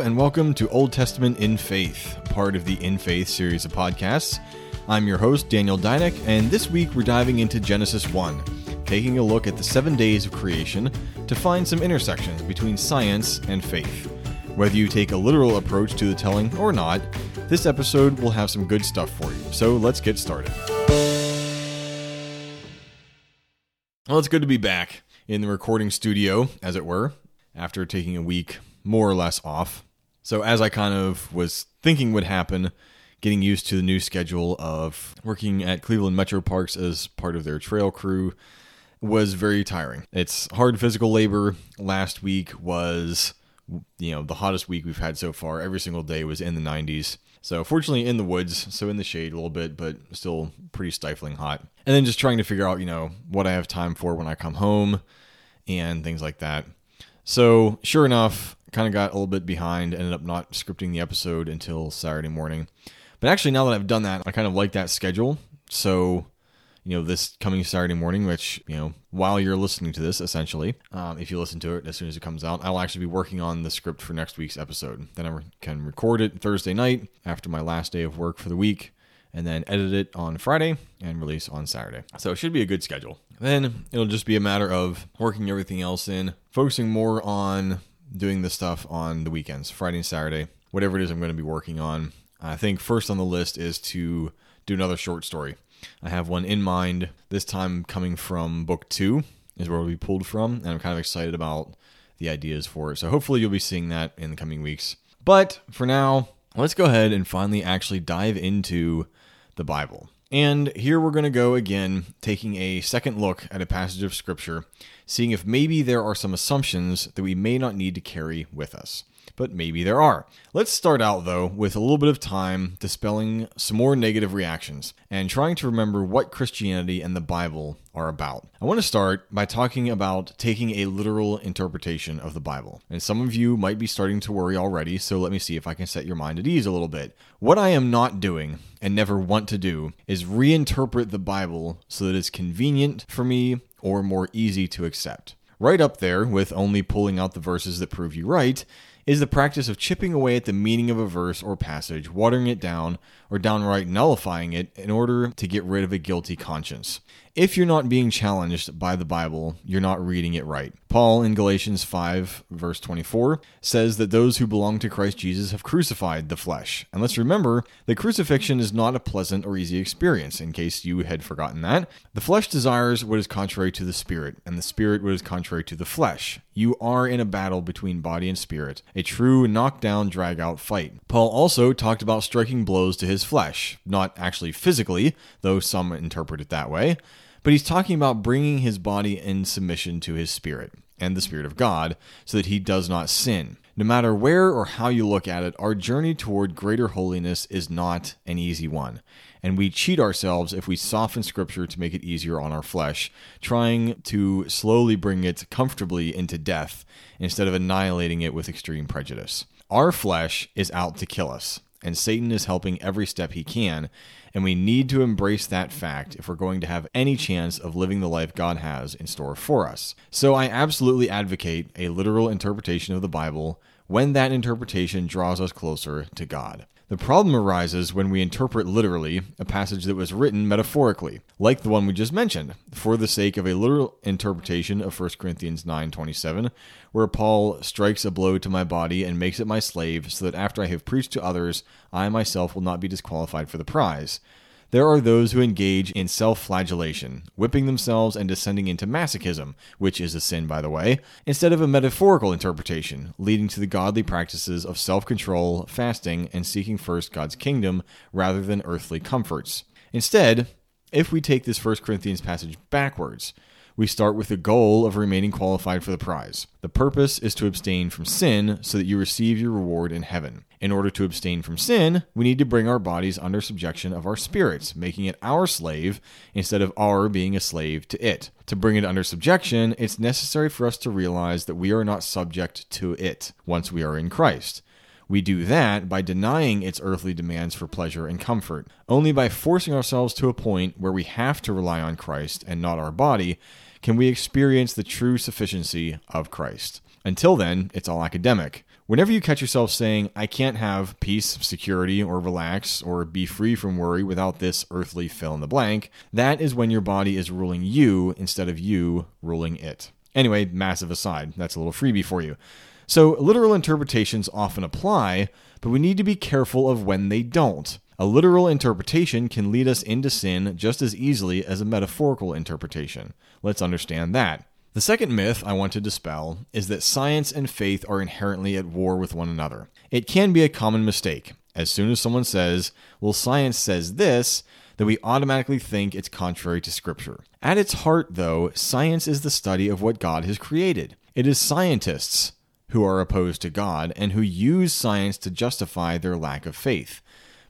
and welcome to Old Testament in Faith, part of the In Faith series of podcasts. I'm your host, Daniel Dynick, and this week we're diving into Genesis 1, taking a look at the seven days of creation to find some intersections between science and faith. Whether you take a literal approach to the telling or not, this episode will have some good stuff for you. So let's get started. Well, it's good to be back in the recording studio, as it were, after taking a week more or less off. So, as I kind of was thinking would happen, getting used to the new schedule of working at Cleveland Metro Parks as part of their trail crew was very tiring. It's hard physical labor. Last week was, you know, the hottest week we've had so far. Every single day was in the 90s. So, fortunately, in the woods, so in the shade a little bit, but still pretty stifling hot. And then just trying to figure out, you know, what I have time for when I come home and things like that. So, sure enough, kind of got a little bit behind, ended up not scripting the episode until Saturday morning. But actually, now that I've done that, I kind of like that schedule. So, you know, this coming Saturday morning, which, you know, while you're listening to this, essentially, um, if you listen to it as soon as it comes out, I'll actually be working on the script for next week's episode. Then I can record it Thursday night after my last day of work for the week, and then edit it on Friday and release on Saturday. So it should be a good schedule. Then it'll just be a matter of working everything else in, focusing more on doing the stuff on the weekends, Friday and Saturday, whatever it is I'm going to be working on. I think first on the list is to do another short story. I have one in mind, this time coming from book two, is where be pulled from, and I'm kind of excited about the ideas for it. So hopefully you'll be seeing that in the coming weeks. But for now, let's go ahead and finally actually dive into the Bible. And here we're going to go again, taking a second look at a passage of Scripture, seeing if maybe there are some assumptions that we may not need to carry with us. But maybe there are. Let's start out, though, with a little bit of time dispelling some more negative reactions and trying to remember what Christianity and the Bible are about. I want to start by talking about taking a literal interpretation of the Bible. And some of you might be starting to worry already, so let me see if I can set your mind at ease a little bit. What I am not doing and never want to do is reinterpret the Bible so that it's convenient for me or more easy to accept. Right up there with only pulling out the verses that prove you right is the practice of chipping away at the meaning of a verse or passage, watering it down, or downright nullifying it in order to get rid of a guilty conscience. If you're not being challenged by the Bible, you're not reading it right. Paul in Galatians 5, verse 24, says that those who belong to Christ Jesus have crucified the flesh. And let's remember that crucifixion is not a pleasant or easy experience, in case you had forgotten that. The flesh desires what is contrary to the spirit, and the spirit what is contrary to the flesh. You are in a battle between body and spirit, a true knockdown, drag out fight. Paul also talked about striking blows to his flesh, not actually physically, though some interpret it that way but he's talking about bringing his body in submission to his spirit and the Spirit of God so that he does not sin. No matter where or how you look at it, our journey toward greater holiness is not an easy one. And we cheat ourselves if we soften Scripture to make it easier on our flesh, trying to slowly bring it comfortably into death instead of annihilating it with extreme prejudice. Our flesh is out to kill us, and Satan is helping every step he can and we need to embrace that fact if we're going to have any chance of living the life God has in store for us. So I absolutely advocate a literal interpretation of the Bible when that interpretation draws us closer to God. The problem arises when we interpret literally a passage that was written metaphorically, like the one we just mentioned, for the sake of a literal interpretation of 1 Corinthians 9:27, where Paul strikes a blow to my body and makes it my slave, so that after I have preached to others, I myself will not be disqualified for the prize. There are those who engage in self flagellation, whipping themselves and descending into masochism, which is a sin, by the way, instead of a metaphorical interpretation, leading to the godly practices of self control, fasting, and seeking first God's kingdom rather than earthly comforts. Instead, if we take this 1 Corinthians passage backwards, we start with the goal of remaining qualified for the prize. The purpose is to abstain from sin so that you receive your reward in heaven. In order to abstain from sin, we need to bring our bodies under subjection of our spirits, making it our slave instead of our being a slave to it. To bring it under subjection, it's necessary for us to realize that we are not subject to it once we are in Christ. We do that by denying its earthly demands for pleasure and comfort. Only by forcing ourselves to a point where we have to rely on Christ and not our body can we experience the true sufficiency of Christ. Until then, it's all academic. Whenever you catch yourself saying, I can't have peace, security, or relax, or be free from worry without this earthly fill in the blank, that is when your body is ruling you instead of you ruling it. Anyway, massive aside, that's a little freebie for you. So, literal interpretations often apply, but we need to be careful of when they don't. A literal interpretation can lead us into sin just as easily as a metaphorical interpretation. Let's understand that. The second myth I want to dispel is that science and faith are inherently at war with one another. It can be a common mistake. As soon as someone says, well, science says this, that we automatically think it's contrary to Scripture. At its heart, though, science is the study of what God has created. It is scientists who are opposed to God and who use science to justify their lack of faith.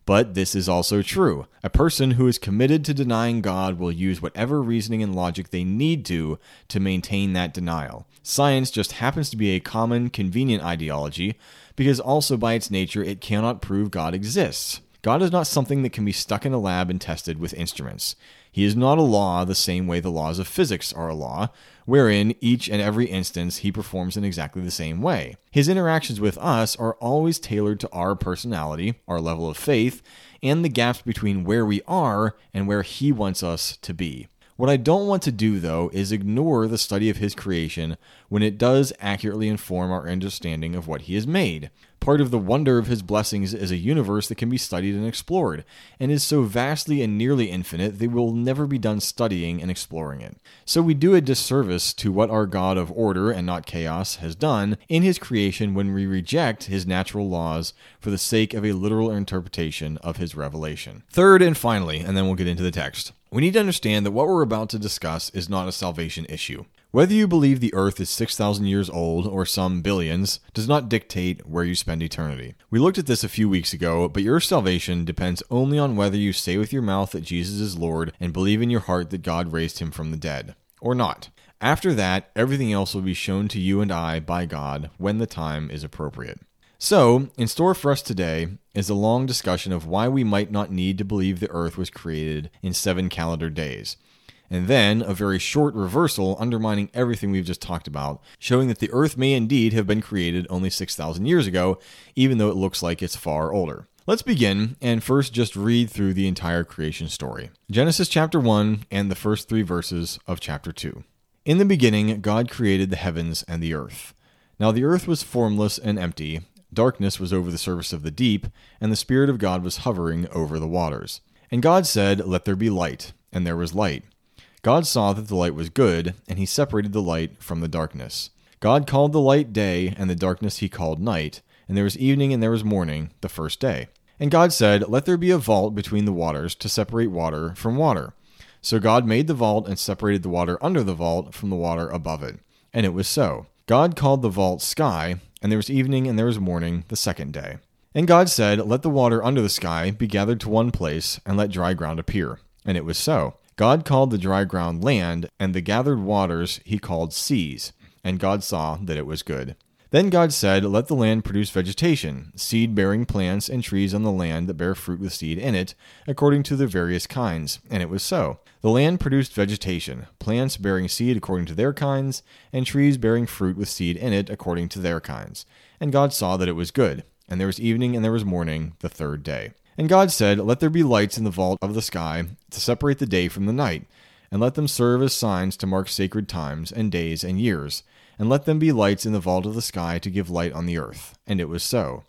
But this is also true. A person who is committed to denying God will use whatever reasoning and logic they need to to maintain that denial. Science just happens to be a common, convenient ideology because also by its nature it cannot prove God exists. God is not something that can be stuck in a lab and tested with instruments. He is not a law the same way the laws of physics are a law, wherein each and every instance he performs in exactly the same way. His interactions with us are always tailored to our personality, our level of faith, and the gaps between where we are and where he wants us to be. What I don't want to do, though, is ignore the study of his creation when it does accurately inform our understanding of what he has made. Part of the wonder of his blessings is a universe that can be studied and explored, and is so vastly and nearly infinite that we will never be done studying and exploring it. So we do a disservice to what our God of order and not chaos has done in his creation when we reject his natural laws for the sake of a literal interpretation of his revelation. Third and finally, and then we'll get into the text. We need to understand that what we're about to discuss is not a salvation issue. Whether you believe the earth is 6,000 years old or some billions does not dictate where you spend eternity. We looked at this a few weeks ago, but your salvation depends only on whether you say with your mouth that Jesus is Lord and believe in your heart that God raised him from the dead, or not. After that, everything else will be shown to you and I by God when the time is appropriate. So, in store for us today is a long discussion of why we might not need to believe the earth was created in seven calendar days. And then a very short reversal undermining everything we've just talked about, showing that the earth may indeed have been created only 6,000 years ago, even though it looks like it's far older. Let's begin and first just read through the entire creation story Genesis chapter 1 and the first three verses of chapter 2. In the beginning, God created the heavens and the earth. Now the earth was formless and empty Darkness was over the surface of the deep, and the Spirit of God was hovering over the waters. And God said, Let there be light, and there was light. God saw that the light was good, and he separated the light from the darkness. God called the light day, and the darkness he called night, and there was evening and there was morning, the first day. And God said, Let there be a vault between the waters to separate water from water. So God made the vault and separated the water under the vault from the water above it. And it was so. God called the vault sky, and there was evening and there was morning the second day. And God said, Let the water under the sky be gathered to one place, and let dry ground appear. And it was so. God called the dry ground land, and the gathered waters he called seas. And God saw that it was good. Then God said, Let the land produce vegetation, seed bearing plants and trees on the land that bear fruit with seed in it, according to their various kinds. And it was so. The land produced vegetation, plants bearing seed according to their kinds, and trees bearing fruit with seed in it according to their kinds. And God saw that it was good. And there was evening and there was morning, the third day. And God said, Let there be lights in the vault of the sky to separate the day from the night, and let them serve as signs to mark sacred times and days and years and let them be lights in the vault of the sky to give light on the earth. And it was so.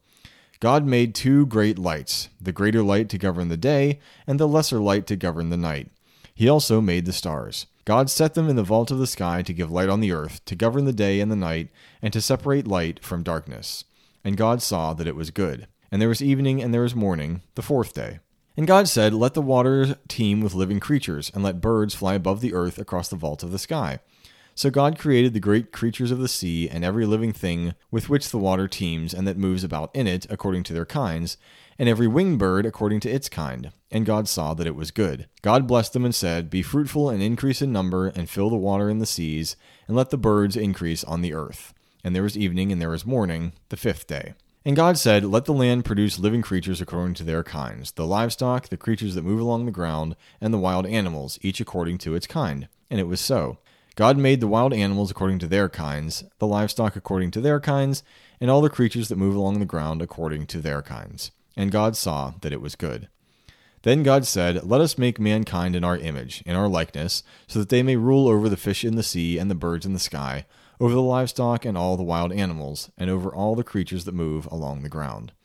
God made two great lights, the greater light to govern the day, and the lesser light to govern the night. He also made the stars. God set them in the vault of the sky to give light on the earth, to govern the day and the night, and to separate light from darkness. And God saw that it was good. And there was evening and there was morning, the fourth day. And God said, Let the waters teem with living creatures, and let birds fly above the earth across the vault of the sky. So God created the great creatures of the sea and every living thing with which the water teems and that moves about in it according to their kinds, and every winged bird according to its kind. And God saw that it was good. God blessed them and said, Be fruitful and increase in number, and fill the water in the seas, and let the birds increase on the earth. And there was evening and there was morning, the fifth day. And God said, Let the land produce living creatures according to their kinds, the livestock, the creatures that move along the ground, and the wild animals, each according to its kind. And it was so. God made the wild animals according to their kinds, the livestock according to their kinds, and all the creatures that move along the ground according to their kinds. And God saw that it was good. Then God said, Let us make mankind in our image, in our likeness, so that they may rule over the fish in the sea and the birds in the sky, over the livestock and all the wild animals, and over all the creatures that move along the ground.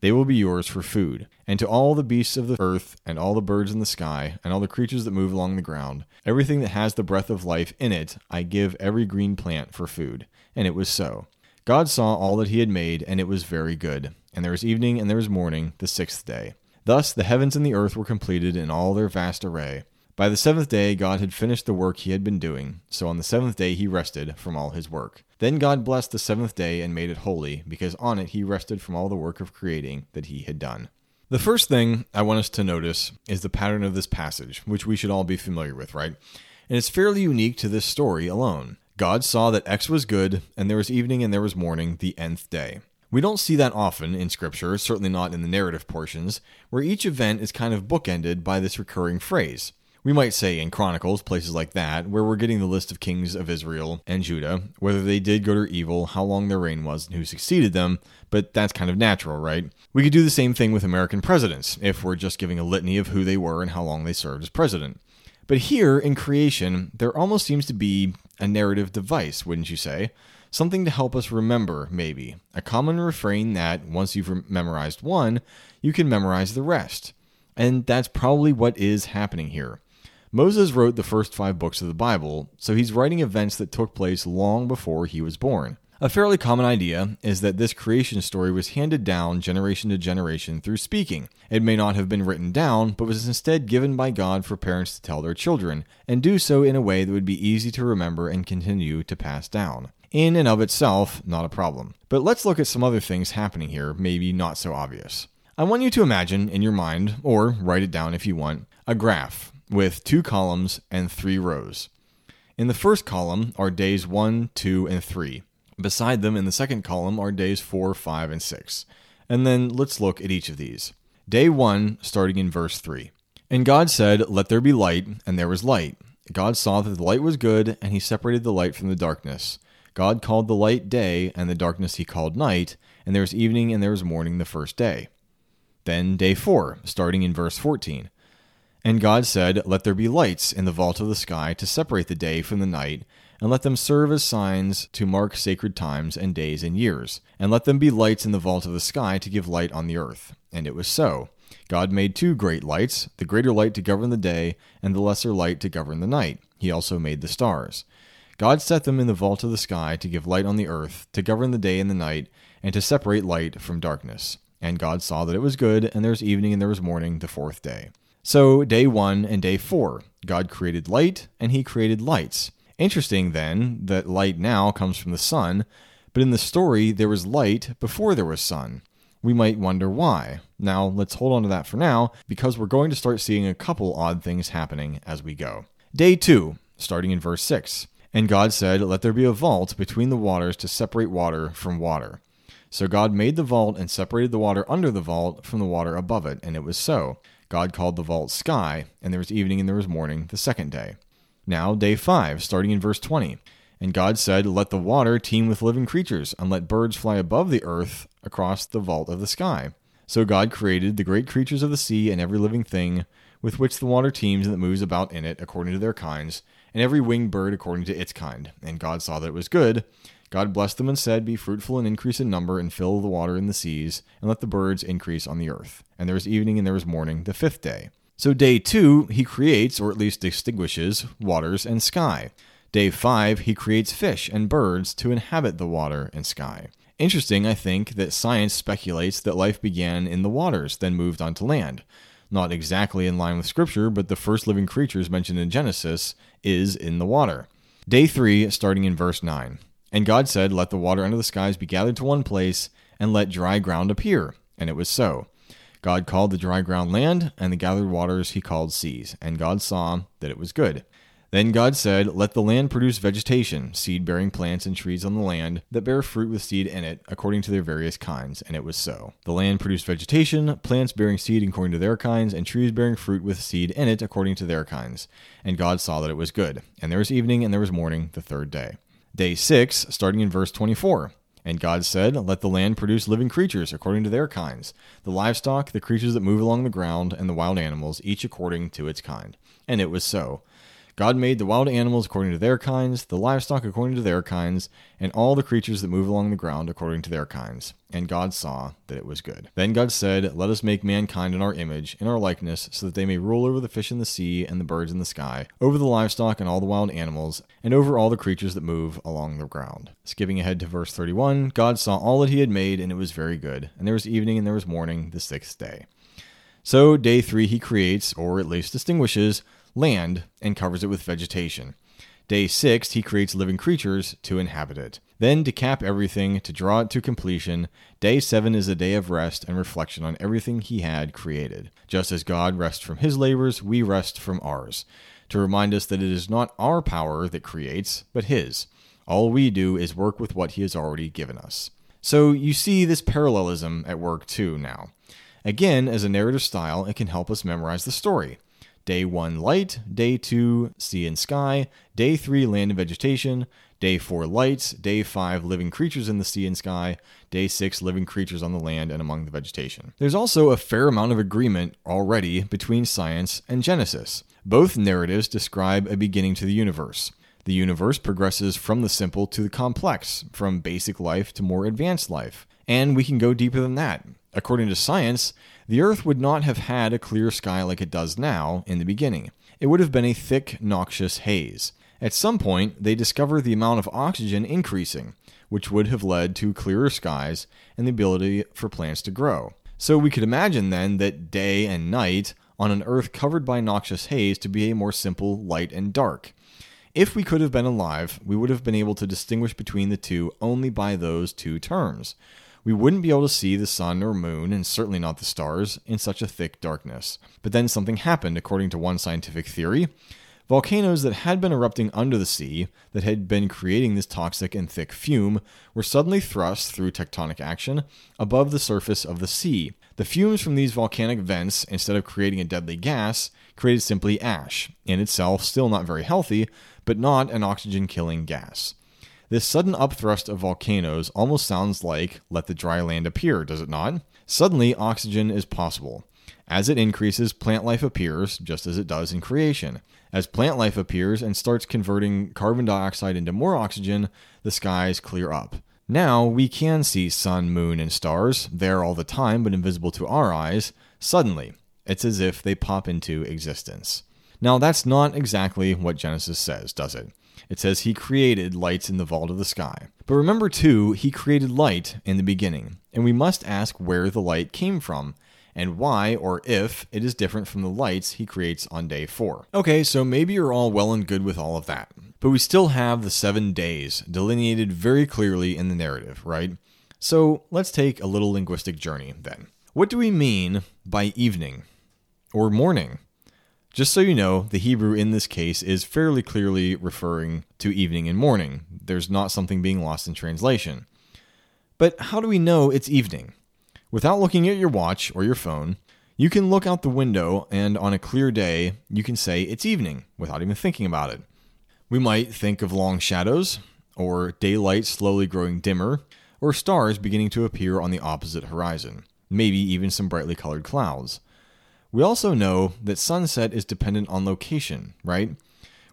They will be yours for food. And to all the beasts of the earth, and all the birds in the sky, and all the creatures that move along the ground, everything that has the breath of life in it, I give every green plant for food. And it was so. God saw all that he had made, and it was very good. And there was evening and there was morning, the sixth day. Thus the heavens and the earth were completed in all their vast array. By the seventh day, God had finished the work he had been doing, so on the seventh day he rested from all his work. Then God blessed the seventh day and made it holy, because on it he rested from all the work of creating that he had done. The first thing I want us to notice is the pattern of this passage, which we should all be familiar with, right? And it's fairly unique to this story alone. God saw that X was good, and there was evening and there was morning, the nth day. We don't see that often in Scripture, certainly not in the narrative portions, where each event is kind of bookended by this recurring phrase. We might say in Chronicles, places like that, where we're getting the list of kings of Israel and Judah, whether they did good or evil, how long their reign was, and who succeeded them, but that's kind of natural, right? We could do the same thing with American presidents, if we're just giving a litany of who they were and how long they served as president. But here, in creation, there almost seems to be a narrative device, wouldn't you say? Something to help us remember, maybe. A common refrain that, once you've memorized one, you can memorize the rest. And that's probably what is happening here. Moses wrote the first five books of the Bible, so he's writing events that took place long before he was born. A fairly common idea is that this creation story was handed down generation to generation through speaking. It may not have been written down, but was instead given by God for parents to tell their children, and do so in a way that would be easy to remember and continue to pass down. In and of itself, not a problem. But let's look at some other things happening here, maybe not so obvious. I want you to imagine in your mind, or write it down if you want, a graph with two columns and three rows. In the first column are days 1, 2, and 3. Beside them in the second column are days 4, 5, and 6. And then let's look at each of these. Day 1, starting in verse 3. And God said, Let there be light, and there was light. God saw that the light was good, and he separated the light from the darkness. God called the light day, and the darkness he called night, and there was evening and there was morning the first day. Then day 4, starting in verse 14. And God said, Let there be lights in the vault of the sky to separate the day from the night, and let them serve as signs to mark sacred times and days and years. And let them be lights in the vault of the sky to give light on the earth. And it was so. God made two great lights, the greater light to govern the day, and the lesser light to govern the night. He also made the stars. God set them in the vault of the sky to give light on the earth, to govern the day and the night, and to separate light from darkness. And God saw that it was good, and there was evening and there was morning the fourth day. So, day one and day four, God created light and he created lights. Interesting then that light now comes from the sun, but in the story there was light before there was sun. We might wonder why. Now, let's hold on to that for now, because we're going to start seeing a couple odd things happening as we go. Day 2, starting in verse 6. And God said, Let there be a vault between the waters to separate water from water. So God made the vault and separated the water under the vault from the water above it, and it was so. God called the vault sky, and there was evening and there was morning the second day. Now, day 5, starting in verse 20. And God said, Let the water teem with living creatures, and let birds fly above the earth across the vault of the sky. So God created the great creatures of the sea and every living thing with which the water teems and that moves about in it according to their kinds, and every winged bird according to its kind. And God saw that it was good. God blessed them and said, Be fruitful and increase in number, and fill the water in the seas, and let the birds increase on the earth. And there was evening and there was morning, the fifth day. So, day two, he creates, or at least distinguishes, waters and sky. Day five, he creates fish and birds to inhabit the water and sky. Interesting, I think, that science speculates that life began in the waters, then moved on to land. Not exactly in line with Scripture, but the first living creatures mentioned in Genesis is in the water. Day 3, starting in verse 9. And God said, Let the water under the skies be gathered to one place, and let dry ground appear. And it was so. God called the dry ground land, and the gathered waters he called seas. And God saw that it was good. Then God said, Let the land produce vegetation, seed bearing plants and trees on the land that bear fruit with seed in it, according to their various kinds. And it was so. The land produced vegetation, plants bearing seed according to their kinds, and trees bearing fruit with seed in it, according to their kinds. And God saw that it was good. And there was evening and there was morning, the third day. Day 6, starting in verse 24. And God said, Let the land produce living creatures according to their kinds, the livestock, the creatures that move along the ground, and the wild animals, each according to its kind. And it was so. God made the wild animals according to their kinds, the livestock according to their kinds, and all the creatures that move along the ground according to their kinds. And God saw that it was good. Then God said, Let us make mankind in our image, in our likeness, so that they may rule over the fish in the sea and the birds in the sky, over the livestock and all the wild animals, and over all the creatures that move along the ground. Skipping ahead to verse 31, God saw all that he had made, and it was very good. And there was evening and there was morning, the sixth day. So, day three, he creates, or at least distinguishes, land and covers it with vegetation. Day 6, he creates living creatures to inhabit it. Then, to cap everything, to draw it to completion, day 7 is a day of rest and reflection on everything he had created. Just as God rests from his labors, we rest from ours, to remind us that it is not our power that creates, but his. All we do is work with what he has already given us. So you see this parallelism at work too now. Again, as a narrative style, it can help us memorize the story. Day 1 light, day 2 sea and sky, day 3 land and vegetation, day 4 lights, day 5 living creatures in the sea and sky, day 6 living creatures on the land and among the vegetation. There's also a fair amount of agreement already between science and Genesis. Both narratives describe a beginning to the universe. The universe progresses from the simple to the complex, from basic life to more advanced life. And we can go deeper than that. According to science, the Earth would not have had a clear sky like it does now in the beginning. It would have been a thick, noxious haze. At some point, they discovered the amount of oxygen increasing, which would have led to clearer skies and the ability for plants to grow. So we could imagine then that day and night on an Earth covered by noxious haze to be a more simple light and dark. If we could have been alive, we would have been able to distinguish between the two only by those two terms we wouldn't be able to see the sun or moon, and certainly not the stars, in such a thick darkness. But then something happened, according to one scientific theory. Volcanoes that had been erupting under the sea, that had been creating this toxic and thick fume, were suddenly thrust through tectonic action above the surface of the sea. The fumes from these volcanic vents, instead of creating a deadly gas, created simply ash, in itself still not very healthy, but not an oxygen killing gas. This sudden upthrust of volcanoes almost sounds like let the dry land appear, does it not? Suddenly, oxygen is possible. As it increases, plant life appears, just as it does in creation. As plant life appears and starts converting carbon dioxide into more oxygen, the skies clear up. Now we can see sun, moon, and stars, there all the time but invisible to our eyes. Suddenly, it's as if they pop into existence. Now, that's not exactly what Genesis says, does it? It says he created lights in the vault of the sky. But remember, too, he created light in the beginning, and we must ask where the light came from and why or if it is different from the lights he creates on day 4. Okay, so maybe you're all well and good with all of that, but we still have the 7 days delineated very clearly in the narrative, right? So let's take a little linguistic journey then. What do we mean by evening or morning? Just so you know, the Hebrew in this case is fairly clearly referring to evening and morning. There's not something being lost in translation. But how do we know it's evening? Without looking at your watch or your phone, you can look out the window and on a clear day, you can say it's evening without even thinking about it. We might think of long shadows, or daylight slowly growing dimmer, or stars beginning to appear on the opposite horizon, maybe even some brightly colored clouds. We also know that sunset is dependent on location, right?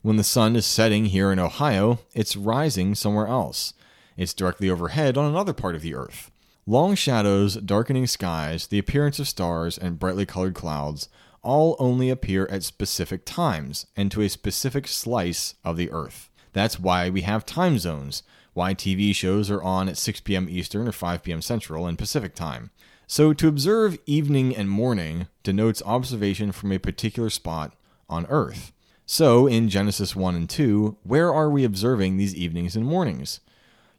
When the sun is setting here in Ohio, it's rising somewhere else. It's directly overhead on another part of the earth. Long shadows, darkening skies, the appearance of stars, and brightly colored clouds all only appear at specific times and to a specific slice of the earth. That's why we have time zones, why TV shows are on at 6 p.m. Eastern or 5 p.m. Central and Pacific time. So to observe evening and morning denotes observation from a particular spot on Earth. So in Genesis 1 and 2, where are we observing these evenings and mornings?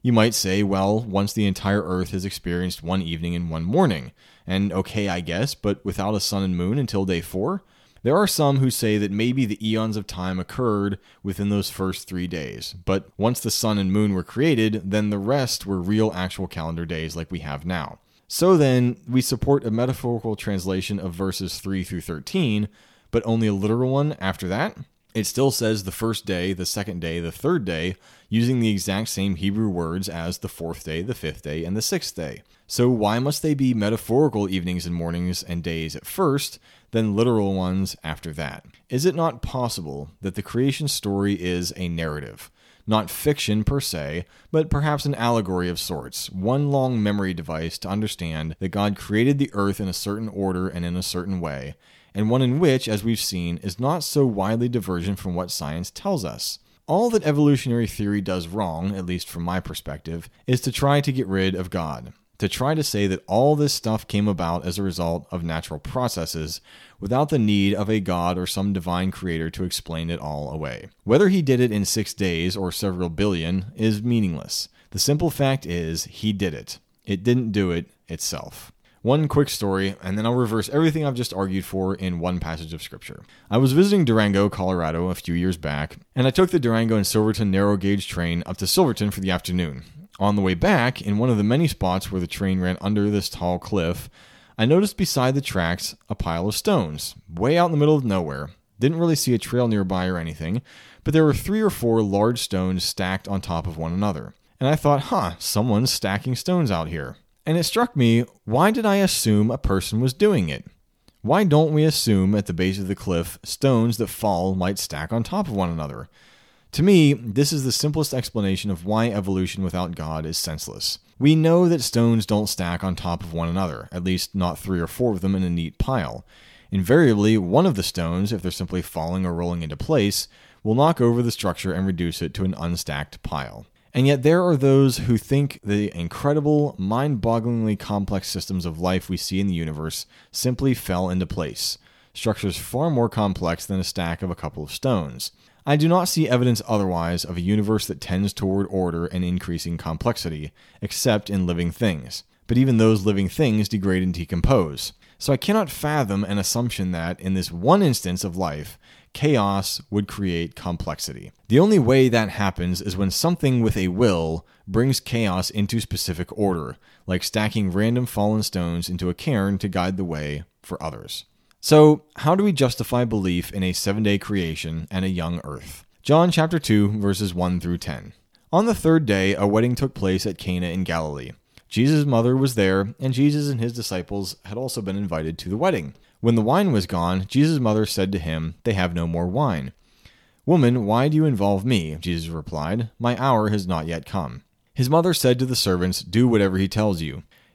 You might say, well, once the entire Earth has experienced one evening and one morning, and okay, I guess, but without a sun and moon until day four? There are some who say that maybe the eons of time occurred within those first three days, but once the sun and moon were created, then the rest were real actual calendar days like we have now. So then, we support a metaphorical translation of verses 3 through 13, but only a literal one after that? It still says the first day, the second day, the third day, using the exact same Hebrew words as the fourth day, the fifth day, and the sixth day. So why must they be metaphorical evenings and mornings and days at first, then literal ones after that? Is it not possible that the creation story is a narrative? Not fiction per se, but perhaps an allegory of sorts, one long memory device to understand that God created the earth in a certain order and in a certain way, and one in which, as we've seen, is not so widely divergent from what science tells us. All that evolutionary theory does wrong, at least from my perspective, is to try to get rid of God, to try to say that all this stuff came about as a result of natural processes without the need of a God or some divine creator to explain it all away. Whether he did it in six days or several billion is meaningless. The simple fact is, he did it. It didn't do it itself. One quick story, and then I'll reverse everything I've just argued for in one passage of scripture. I was visiting Durango, Colorado a few years back, and I took the Durango and Silverton narrow gauge train up to Silverton for the afternoon. On the way back, in one of the many spots where the train ran under this tall cliff, I noticed beside the tracks a pile of stones, way out in the middle of nowhere. Didn't really see a trail nearby or anything, but there were three or four large stones stacked on top of one another. And I thought, huh, someone's stacking stones out here. And it struck me why did I assume a person was doing it? Why don't we assume at the base of the cliff stones that fall might stack on top of one another? To me, this is the simplest explanation of why evolution without God is senseless. We know that stones don't stack on top of one another, at least not three or four of them in a neat pile. Invariably, one of the stones, if they're simply falling or rolling into place, will knock over the structure and reduce it to an unstacked pile. And yet, there are those who think the incredible, mind bogglingly complex systems of life we see in the universe simply fell into place, structures far more complex than a stack of a couple of stones. I do not see evidence otherwise of a universe that tends toward order and increasing complexity, except in living things. But even those living things degrade and decompose. So I cannot fathom an assumption that, in this one instance of life, chaos would create complexity. The only way that happens is when something with a will brings chaos into specific order, like stacking random fallen stones into a cairn to guide the way for others. So, how do we justify belief in a seven day creation and a young earth? John chapter 2, verses 1 through 10. On the third day, a wedding took place at Cana in Galilee. Jesus' mother was there, and Jesus and his disciples had also been invited to the wedding. When the wine was gone, Jesus' mother said to him, They have no more wine. Woman, why do you involve me? Jesus replied, My hour has not yet come. His mother said to the servants, Do whatever he tells you.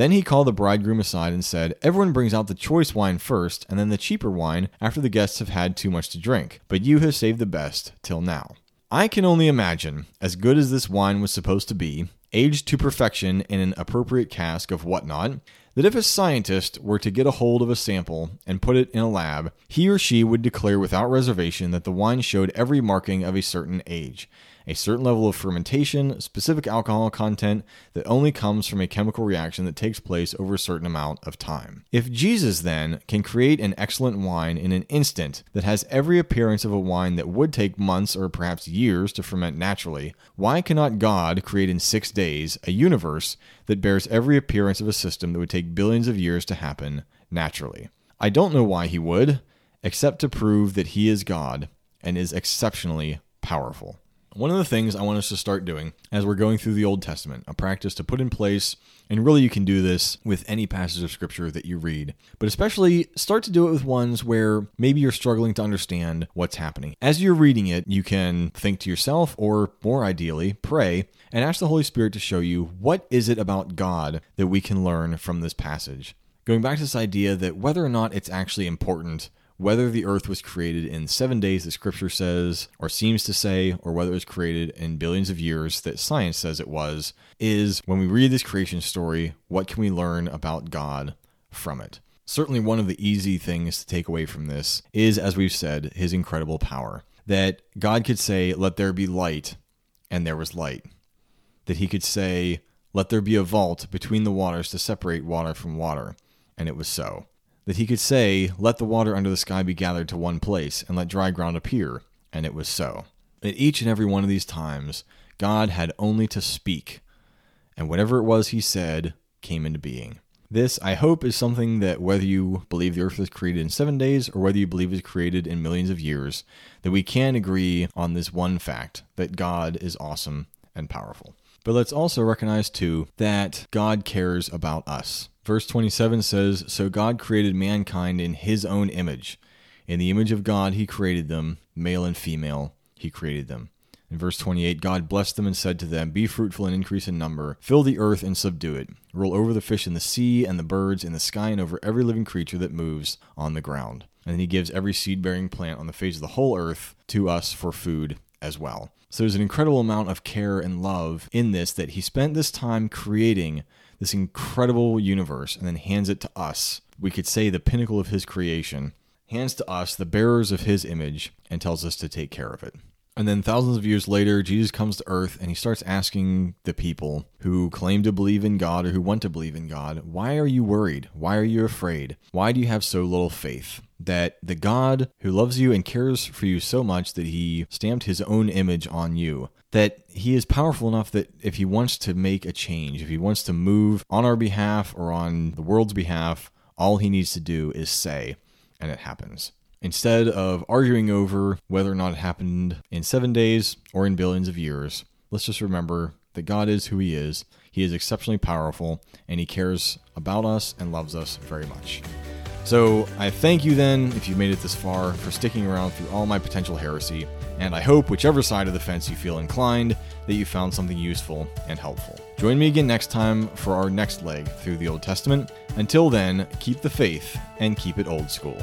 Then he called the bridegroom aside and said, Everyone brings out the choice wine first, and then the cheaper wine after the guests have had too much to drink, but you have saved the best till now. I can only imagine, as good as this wine was supposed to be, aged to perfection in an appropriate cask of whatnot, that if a scientist were to get a hold of a sample and put it in a lab, he or she would declare without reservation that the wine showed every marking of a certain age, a certain level of fermentation, specific alcohol content that only comes from a chemical reaction that takes place over a certain amount of time. If Jesus, then, can create an excellent wine in an instant that has every appearance of a wine that would take months or perhaps years to ferment naturally, why cannot God create in six days a universe that bears every appearance of a system that would take billions of years to happen naturally? I don't know why he would, except to prove that he is God and is exceptionally powerful. One of the things I want us to start doing as we're going through the Old Testament, a practice to put in place, and really you can do this with any passage of scripture that you read, but especially start to do it with ones where maybe you're struggling to understand what's happening. As you're reading it, you can think to yourself, or more ideally, pray and ask the Holy Spirit to show you what is it about God that we can learn from this passage. Going back to this idea that whether or not it's actually important whether the earth was created in seven days that scripture says or seems to say, or whether it was created in billions of years that science says it was, is when we read this creation story, what can we learn about God from it? Certainly, one of the easy things to take away from this is, as we've said, his incredible power. That God could say, Let there be light, and there was light. That he could say, Let there be a vault between the waters to separate water from water, and it was so. That he could say, Let the water under the sky be gathered to one place, and let dry ground appear, and it was so. At each and every one of these times, God had only to speak, and whatever it was he said came into being. This, I hope, is something that whether you believe the earth was created in seven days or whether you believe it was created in millions of years, that we can agree on this one fact that God is awesome and powerful. But let's also recognize, too, that God cares about us. Verse 27 says So God created mankind in his own image. In the image of God, he created them, male and female, he created them. In verse 28, God blessed them and said to them, Be fruitful and increase in number, fill the earth and subdue it, rule over the fish in the sea and the birds in the sky and over every living creature that moves on the ground. And then he gives every seed bearing plant on the face of the whole earth to us for food as well. So there's an incredible amount of care and love in this that he spent this time creating this incredible universe and then hands it to us. We could say the pinnacle of his creation, hands to us, the bearers of his image, and tells us to take care of it. And then thousands of years later, Jesus comes to earth and he starts asking the people who claim to believe in God or who want to believe in God, why are you worried? Why are you afraid? Why do you have so little faith? That the God who loves you and cares for you so much that he stamped his own image on you, that he is powerful enough that if he wants to make a change, if he wants to move on our behalf or on the world's behalf, all he needs to do is say, and it happens. Instead of arguing over whether or not it happened in seven days or in billions of years, let's just remember that God is who He is. He is exceptionally powerful, and He cares about us and loves us very much. So I thank you then, if you've made it this far, for sticking around through all my potential heresy, and I hope, whichever side of the fence you feel inclined, that you found something useful and helpful. Join me again next time for our next leg through the Old Testament. Until then, keep the faith and keep it old school.